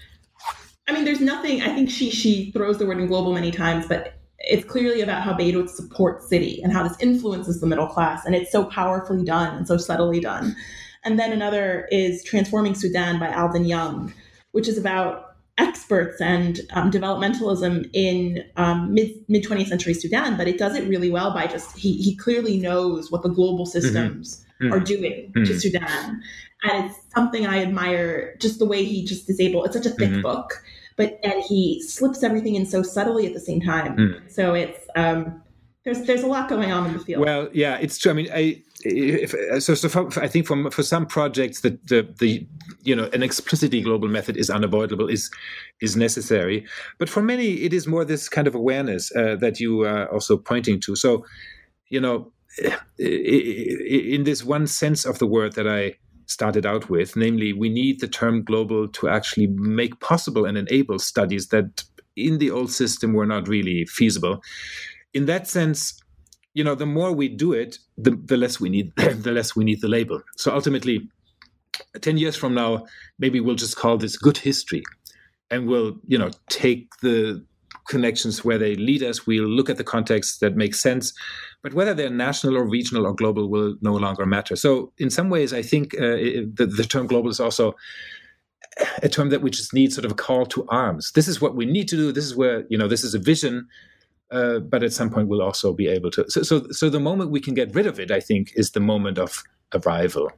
I mean, there's nothing, I think she, she throws the word in global many times, but it's clearly about how Beirut supports city and how this influences the middle class. And it's so powerfully done and so subtly done. And then another is Transforming Sudan by Alden Young, which is about experts and um, developmentalism in um, mid mid 20th century Sudan, but it does it really well by just he he clearly knows what the global mm-hmm. systems mm-hmm. are doing mm-hmm. to Sudan, and it's something I admire. Just the way he just is able. It's such a thick mm-hmm. book, but and he slips everything in so subtly at the same time. Mm. So it's um, there's there's a lot going on in the field. Well, yeah, it's true. I mean, I if, so so for, I think for for some projects that the the you know an explicitly global method is unavoidable is is necessary, but for many it is more this kind of awareness uh, that you are also pointing to. So, you know, in this one sense of the word that I started out with, namely, we need the term global to actually make possible and enable studies that in the old system were not really feasible in that sense, you know, the more we do it, the, the less we need the less we need the label. So ultimately, ten years from now, maybe we'll just call this good history, and we'll you know take the connections where they lead us. We'll look at the context that makes sense, but whether they're national or regional or global will no longer matter. So in some ways, I think uh, the, the term global is also a term that we just need sort of a call to arms. This is what we need to do. This is where you know this is a vision Uh, but at some point, we'll also be able to. So, so, so the moment we can get rid of it, I think, is the moment of arrival.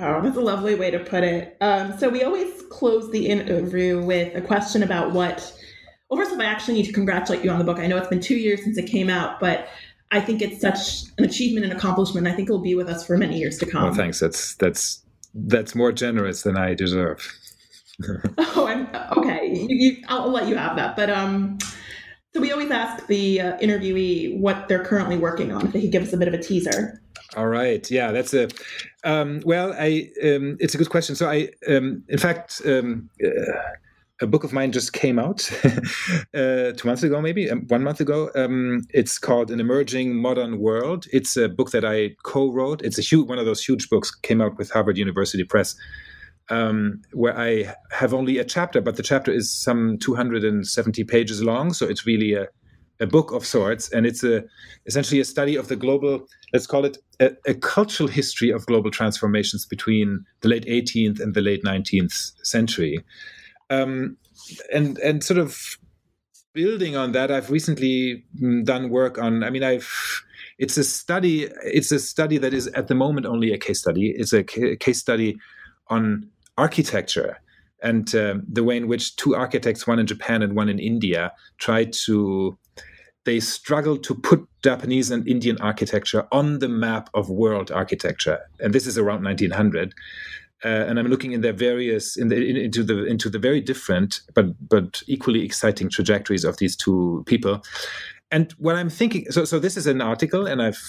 Oh, that's a lovely way to put it. Um, so we always close the interview with a question about what. Well, first of all, I actually need to congratulate you on the book. I know it's been two years since it came out, but I think it's such an achievement and accomplishment. I think it'll be with us for many years to come. Well, thanks. That's that's that's more generous than I deserve. oh, I'm okay. You, you, I'll let you have that. But um, so we always ask the uh, interviewee what they're currently working on. If they could give us a bit of a teaser. All right. Yeah, that's a um, well. I um, it's a good question. So I, um, in fact, um, uh, a book of mine just came out uh, two months ago, maybe um, one month ago. Um, it's called An Emerging Modern World. It's a book that I co-wrote. It's a huge one of those huge books. Came out with Harvard University Press. Um, where I have only a chapter, but the chapter is some 270 pages long, so it's really a, a book of sorts, and it's a essentially a study of the global, let's call it a, a, cultural history of global transformations between the late 18th and the late 19th century. Um, and and sort of building on that, I've recently mm, done work on. I mean, I've it's a study. It's a study that is at the moment only a case study. It's a case study on architecture and uh, the way in which two architects, one in Japan and one in India, tried to they struggled to put Japanese and Indian architecture on the map of world architecture, and this is around 1900. Uh, and I'm looking in their various in the, in, into the into the very different but but equally exciting trajectories of these two people. And what I'm thinking, so so this is an article, and I've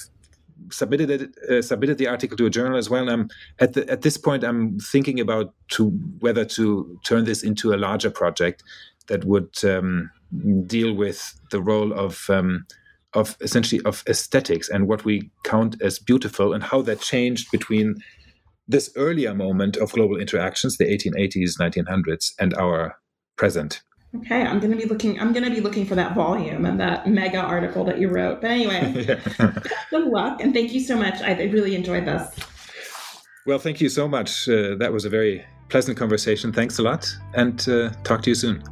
submitted it uh, submitted the article to a journal as well. And I'm at the, at this point I'm thinking about to whether to turn this into a larger project that would um, deal with the role of um, of essentially of aesthetics and what we count as beautiful and how that changed between this earlier moment of global interactions, the 1880s, 1900s, and our present. Okay, I'm gonna be looking. I'm gonna be looking for that volume and that mega article that you wrote. But anyway, good luck and thank you so much. I really enjoyed this. Well, thank you so much. Uh, that was a very pleasant conversation. Thanks a lot, and uh, talk to you soon.